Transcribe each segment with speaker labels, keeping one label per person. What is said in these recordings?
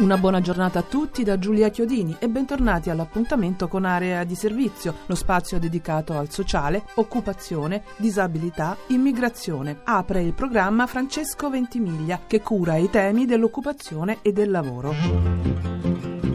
Speaker 1: Una buona giornata a tutti da Giulia Chiodini e bentornati all'appuntamento con Area di Servizio, lo spazio dedicato al sociale, occupazione, disabilità, immigrazione. Apre il programma Francesco Ventimiglia che cura i temi dell'occupazione e del lavoro.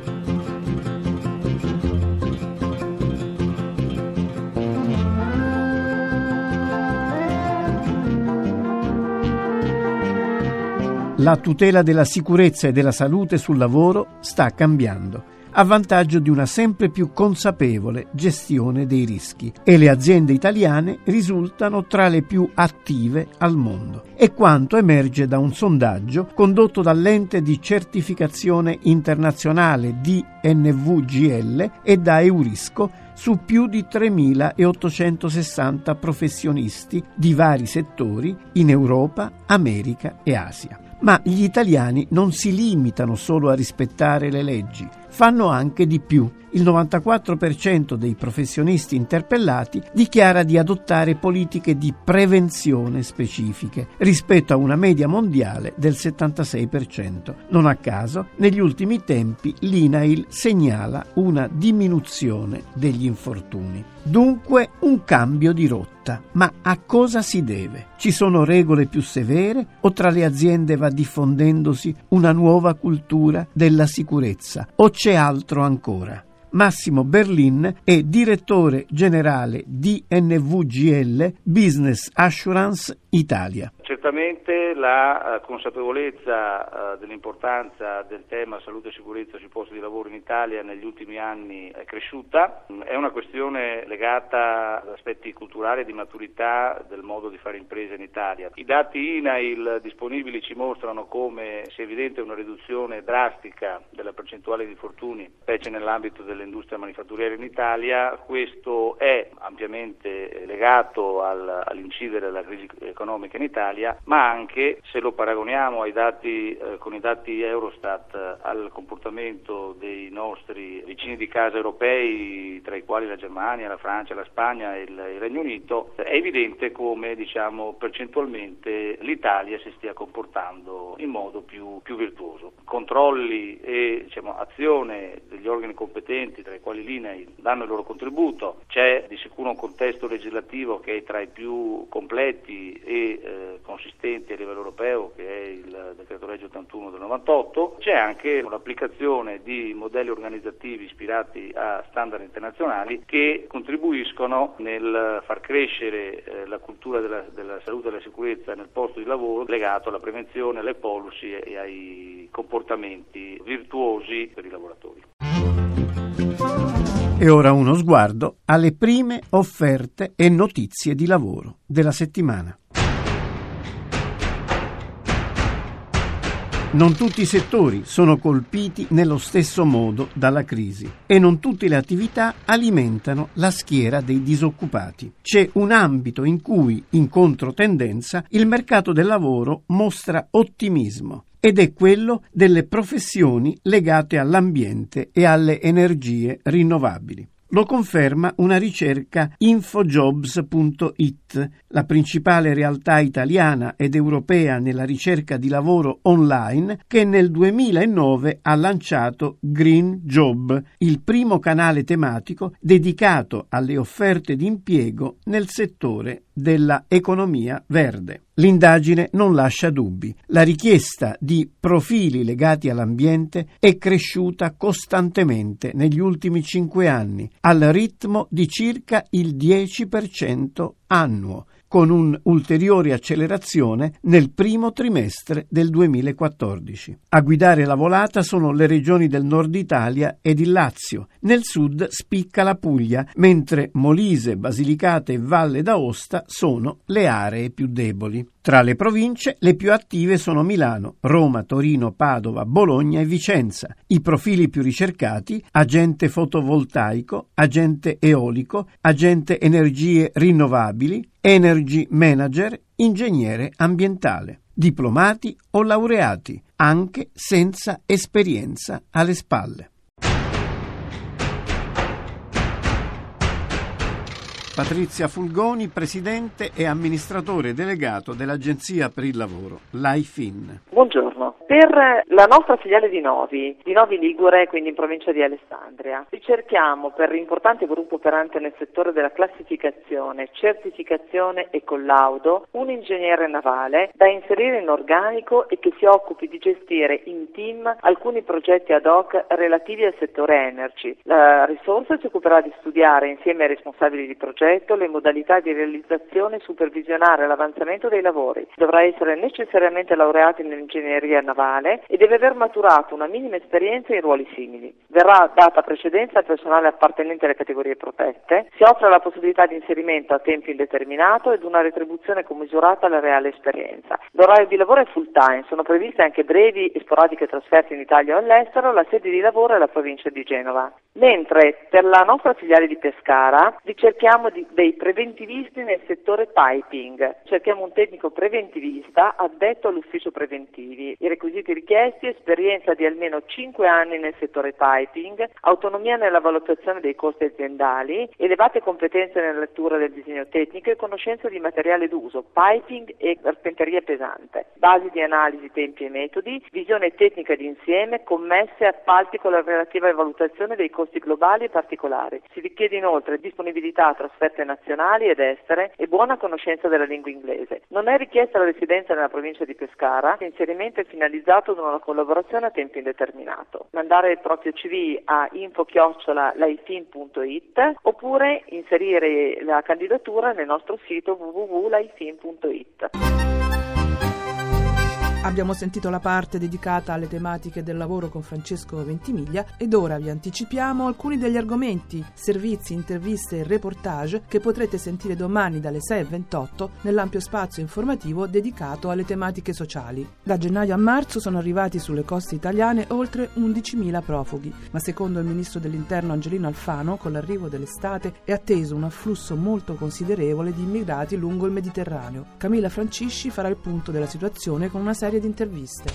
Speaker 2: La tutela della sicurezza e della salute sul lavoro sta cambiando, a vantaggio di una sempre più consapevole gestione dei rischi e le aziende italiane risultano tra le più attive al mondo. È quanto emerge da un sondaggio condotto dall'ente di certificazione internazionale DNVGL e da Eurisco su più di 3.860 professionisti di vari settori in Europa, America e Asia. Ma gli italiani non si limitano solo a rispettare le leggi, fanno anche di più. Il 94% dei professionisti interpellati dichiara di adottare politiche di prevenzione specifiche rispetto a una media mondiale del 76%. Non a caso, negli ultimi tempi l'INAIL segnala una diminuzione degli infortuni. Dunque un cambio di rotta. Ma a cosa si deve? Ci sono regole più severe o tra le aziende va diffondendosi una nuova cultura della sicurezza o c'è altro ancora? Massimo Berlin è direttore generale di NVGL Business Assurance Italia.
Speaker 3: Certamente la uh, consapevolezza uh, dell'importanza del tema salute e sicurezza sui posti di lavoro in Italia negli ultimi anni è cresciuta, mm, è una questione legata ad aspetti culturali e di maturità del modo di fare impresa in Italia. I dati INAIL disponibili ci mostrano come sia evidente una riduzione drastica della percentuale di infortuni, specie nell'ambito dell'industria manifatturiera in Italia, questo è ampiamente legato al, all'incidere della crisi economica in Italia Ma anche se lo paragoniamo dati, eh, con i dati Eurostat eh, al comportamento dei nostri vicini di casa europei, tra i quali la Germania, la Francia, la Spagna e il, il Regno Unito, è evidente come diciamo, percentualmente l'Italia si stia comportando in modo più, più virtuoso. Controlli e diciamo, azione degli organi competenti, tra i quali l'INAI, danno il loro contributo, c'è di sicuro un contesto legislativo che è tra i più completi e eh, consistenti a livello europeo che è il decreto legge 81 del 98, c'è anche un'applicazione di modelli organizzativi ispirati a standard internazionali che contribuiscono nel far crescere eh, la cultura della, della, salute e della sicurezza nel posto di lavoro legato alla prevenzione, alle policy e ai comportamenti virtuosi per i lavoratori.
Speaker 2: E ora uno sguardo alle prime offerte e notizie di lavoro della settimana. Non tutti i settori sono colpiti nello stesso modo dalla crisi e non tutte le attività alimentano la schiera dei disoccupati. C'è un ambito in cui, in controtendenza, il mercato del lavoro mostra ottimismo ed è quello delle professioni legate all'ambiente e alle energie rinnovabili. Lo conferma una ricerca infojobs.it, la principale realtà italiana ed europea nella ricerca di lavoro online, che nel 2009 ha lanciato Green Job, il primo canale tematico dedicato alle offerte di impiego nel settore della economia verde. L'indagine non lascia dubbi. La richiesta di profili legati all'ambiente è cresciuta costantemente negli ultimi cinque anni, al ritmo di circa il 10% annuo, con un'ulteriore accelerazione nel primo trimestre del 2014. A guidare la volata sono le regioni del nord Italia ed il Lazio. Nel sud spicca la Puglia, mentre Molise, Basilicata e Valle d'Aosta sono le aree più deboli. Tra le province le più attive sono Milano, Roma, Torino, Padova, Bologna e Vicenza. I profili più ricercati agente fotovoltaico, agente eolico, agente energie rinnovabili, energy manager, ingegnere ambientale. diplomati o laureati, anche senza esperienza alle spalle. Patrizia Fulgoni, presidente e amministratore delegato dell'Agenzia per il Lavoro, l'AIFIN.
Speaker 4: Buongiorno. Per la nostra filiale di Novi, di Novi Ligure, quindi in provincia di Alessandria, ricerchiamo per l'importante gruppo operante nel settore della classificazione, certificazione e collaudo un ingegnere navale da inserire in organico e che si occupi di gestire in team alcuni progetti ad hoc relativi al settore energy. La risorsa si occuperà di studiare insieme ai responsabili di progetto progetto, le modalità di realizzazione e supervisionare l'avanzamento dei lavori. Dovrà essere necessariamente laureato in ingegneria navale e deve aver maturato una minima esperienza in ruoli simili. Verrà data precedenza al personale appartenente alle categorie protette, si offre la possibilità di inserimento a tempo indeterminato ed una retribuzione commisurata alla reale esperienza. L'orario di lavoro è full time, sono previste anche brevi e sporadiche trasferte in Italia o all'estero, la sede di lavoro è la provincia di Genova. Mentre per la nostra filiale di Pescara ricerchiamo di, dei preventivisti nel settore piping. Cerchiamo un tecnico preventivista addetto all'ufficio preventivi. I requisiti richiesti, esperienza di almeno 5 anni nel settore piping, autonomia nella valutazione dei costi aziendali, elevate competenze nella lettura del disegno tecnico e conoscenza di materiale d'uso, piping e carpenteria pesante, basi di analisi, tempi e metodi, visione tecnica d'insieme, commesse appalti con la relativa valutazione dei costi globali e particolari. Si richiede inoltre disponibilità a trasferte nazionali ed estere e buona conoscenza della lingua inglese. Non è richiesta la residenza nella provincia di Pescara, l'inserimento è finalizzato ad una collaborazione a tempo indeterminato. Mandare il proprio CV a info-laifin.it oppure inserire la candidatura nel nostro sito www.laifin.it.
Speaker 1: Abbiamo sentito la parte dedicata alle tematiche del lavoro con Francesco Ventimiglia ed ora vi anticipiamo alcuni degli argomenti, servizi, interviste e reportage che potrete sentire domani dalle 6.28 nell'ampio spazio informativo dedicato alle tematiche sociali. Da gennaio a marzo sono arrivati sulle coste italiane oltre 11.000 profughi, ma secondo il ministro dell'Interno Angelino Alfano, con l'arrivo dell'estate è atteso un afflusso molto considerevole di immigrati lungo il Mediterraneo. Camilla Francisci farà il punto della situazione con una serie serie di interviste.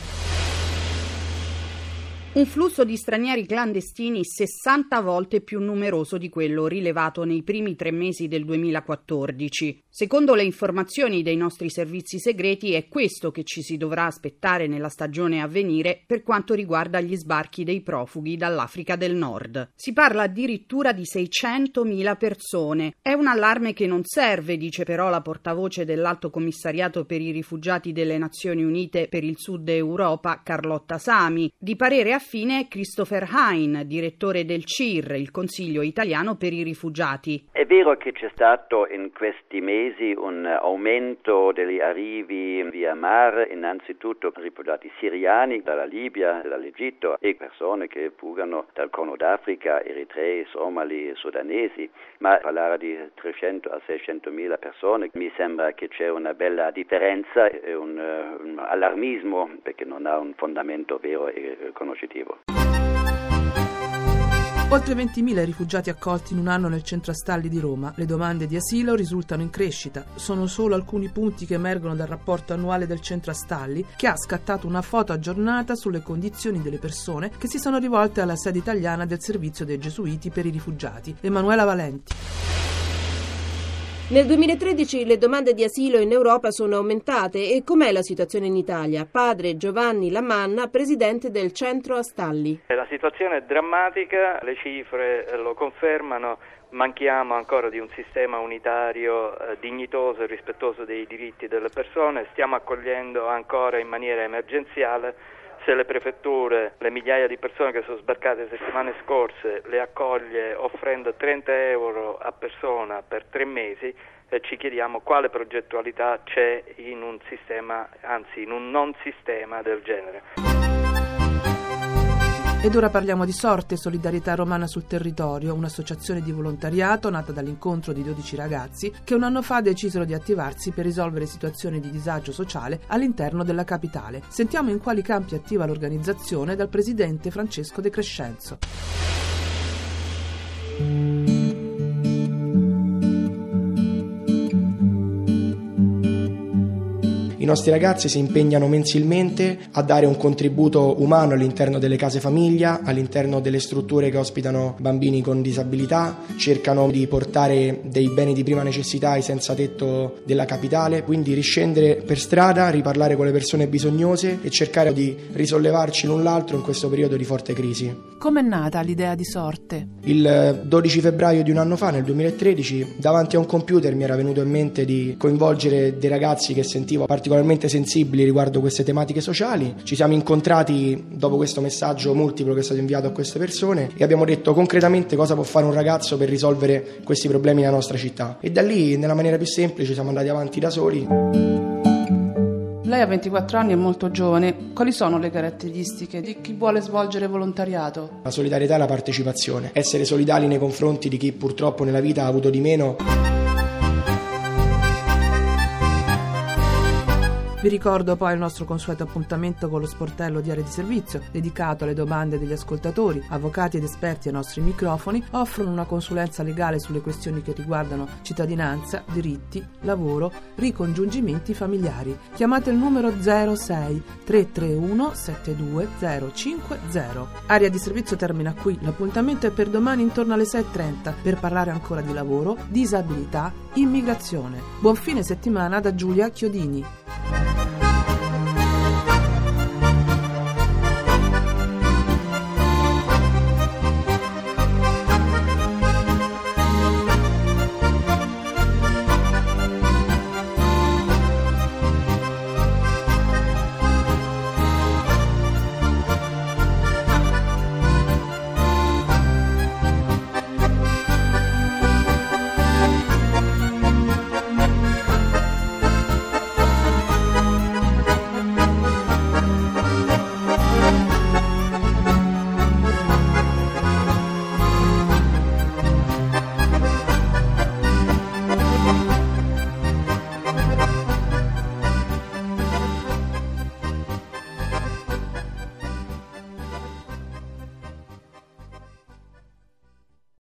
Speaker 5: Un flusso di stranieri clandestini 60 volte più numeroso di quello rilevato nei primi tre mesi del 2014. Secondo le informazioni dei nostri servizi segreti è questo che ci si dovrà aspettare nella stagione a venire per quanto riguarda gli sbarchi dei profughi dall'Africa del Nord. Si parla addirittura di 600.000 persone. È un allarme che non serve, dice però la portavoce dell'Alto Commissariato per i rifugiati delle Nazioni Unite per il Sud Europa, Carlotta Sami, di parere affine Christopher Hein, direttore del CIR, il Consiglio italiano per i rifugiati.
Speaker 6: Vero che c'è stato in questi mesi un aumento degli arrivi via mare, innanzitutto rifugiati siriani dalla Libia, dall'Egitto e persone che fuggono dal Corno d'Africa, eritrei, somali, sudanesi, ma parlare di 300 a 600 mila persone mi sembra che c'è una bella differenza e un, un allarmismo perché non ha un fondamento vero e conoscitivo.
Speaker 1: Oltre 20.000 rifugiati accolti in un anno nel centro Astalli di Roma. Le domande di asilo risultano in crescita. Sono solo alcuni punti che emergono dal rapporto annuale del centro Astalli, che ha scattato una foto aggiornata sulle condizioni delle persone che si sono rivolte alla sede italiana del servizio dei Gesuiti per i rifugiati. Emanuela Valenti.
Speaker 7: Nel 2013 le domande di asilo in Europa sono aumentate e com'è la situazione in Italia? Padre Giovanni Lamanna, presidente del centro Astalli.
Speaker 8: La situazione è drammatica, le cifre lo confermano, manchiamo ancora di un sistema unitario eh, dignitoso e rispettoso dei diritti delle persone, stiamo accogliendo ancora in maniera emergenziale se le prefetture, le migliaia di persone che sono sbarcate le settimane scorse, le accoglie offrendo 30 euro a persona per tre mesi, eh, ci chiediamo quale progettualità c'è in un sistema, anzi in un non sistema del genere.
Speaker 1: Ed ora parliamo di Sorte Solidarietà Romana sul Territorio, un'associazione di volontariato nata dall'incontro di 12 ragazzi che un anno fa decisero di attivarsi per risolvere situazioni di disagio sociale all'interno della capitale. Sentiamo in quali campi attiva l'organizzazione dal presidente Francesco De Crescenzo.
Speaker 9: Nostri ragazzi si impegnano mensilmente a dare un contributo umano all'interno delle case famiglia, all'interno delle strutture che ospitano bambini con disabilità, cercano di portare dei beni di prima necessità ai senza tetto della capitale, quindi riscendere per strada, riparlare con le persone bisognose e cercare di risollevarci l'un l'altro in questo periodo di forte crisi.
Speaker 1: Com'è nata l'idea di sorte?
Speaker 9: Il 12 febbraio di un anno fa, nel 2013, davanti a un computer mi era venuto in mente di coinvolgere dei ragazzi che sentivo particolarmente sensibili riguardo queste tematiche sociali. Ci siamo incontrati dopo questo messaggio multiplo che è stato inviato a queste persone e abbiamo detto concretamente cosa può fare un ragazzo per risolvere questi problemi nella nostra città. E da lì, nella maniera più semplice, siamo andati avanti da soli.
Speaker 1: Lei ha 24 anni, è molto giovane. Quali sono le caratteristiche di chi vuole svolgere volontariato?
Speaker 9: La solidarietà e la partecipazione. Essere solidali nei confronti di chi purtroppo nella vita ha avuto di meno.
Speaker 1: Vi ricordo poi il nostro consueto appuntamento con lo sportello di area di servizio, dedicato alle domande degli ascoltatori. Avvocati ed esperti ai nostri microfoni offrono una consulenza legale sulle questioni che riguardano cittadinanza, diritti, lavoro, ricongiungimenti familiari. Chiamate il numero 06 331 72050. Area di servizio termina qui. L'appuntamento è per domani intorno alle 6.30 per parlare ancora di lavoro, disabilità, immigrazione. Buon fine settimana da Giulia Chiodini.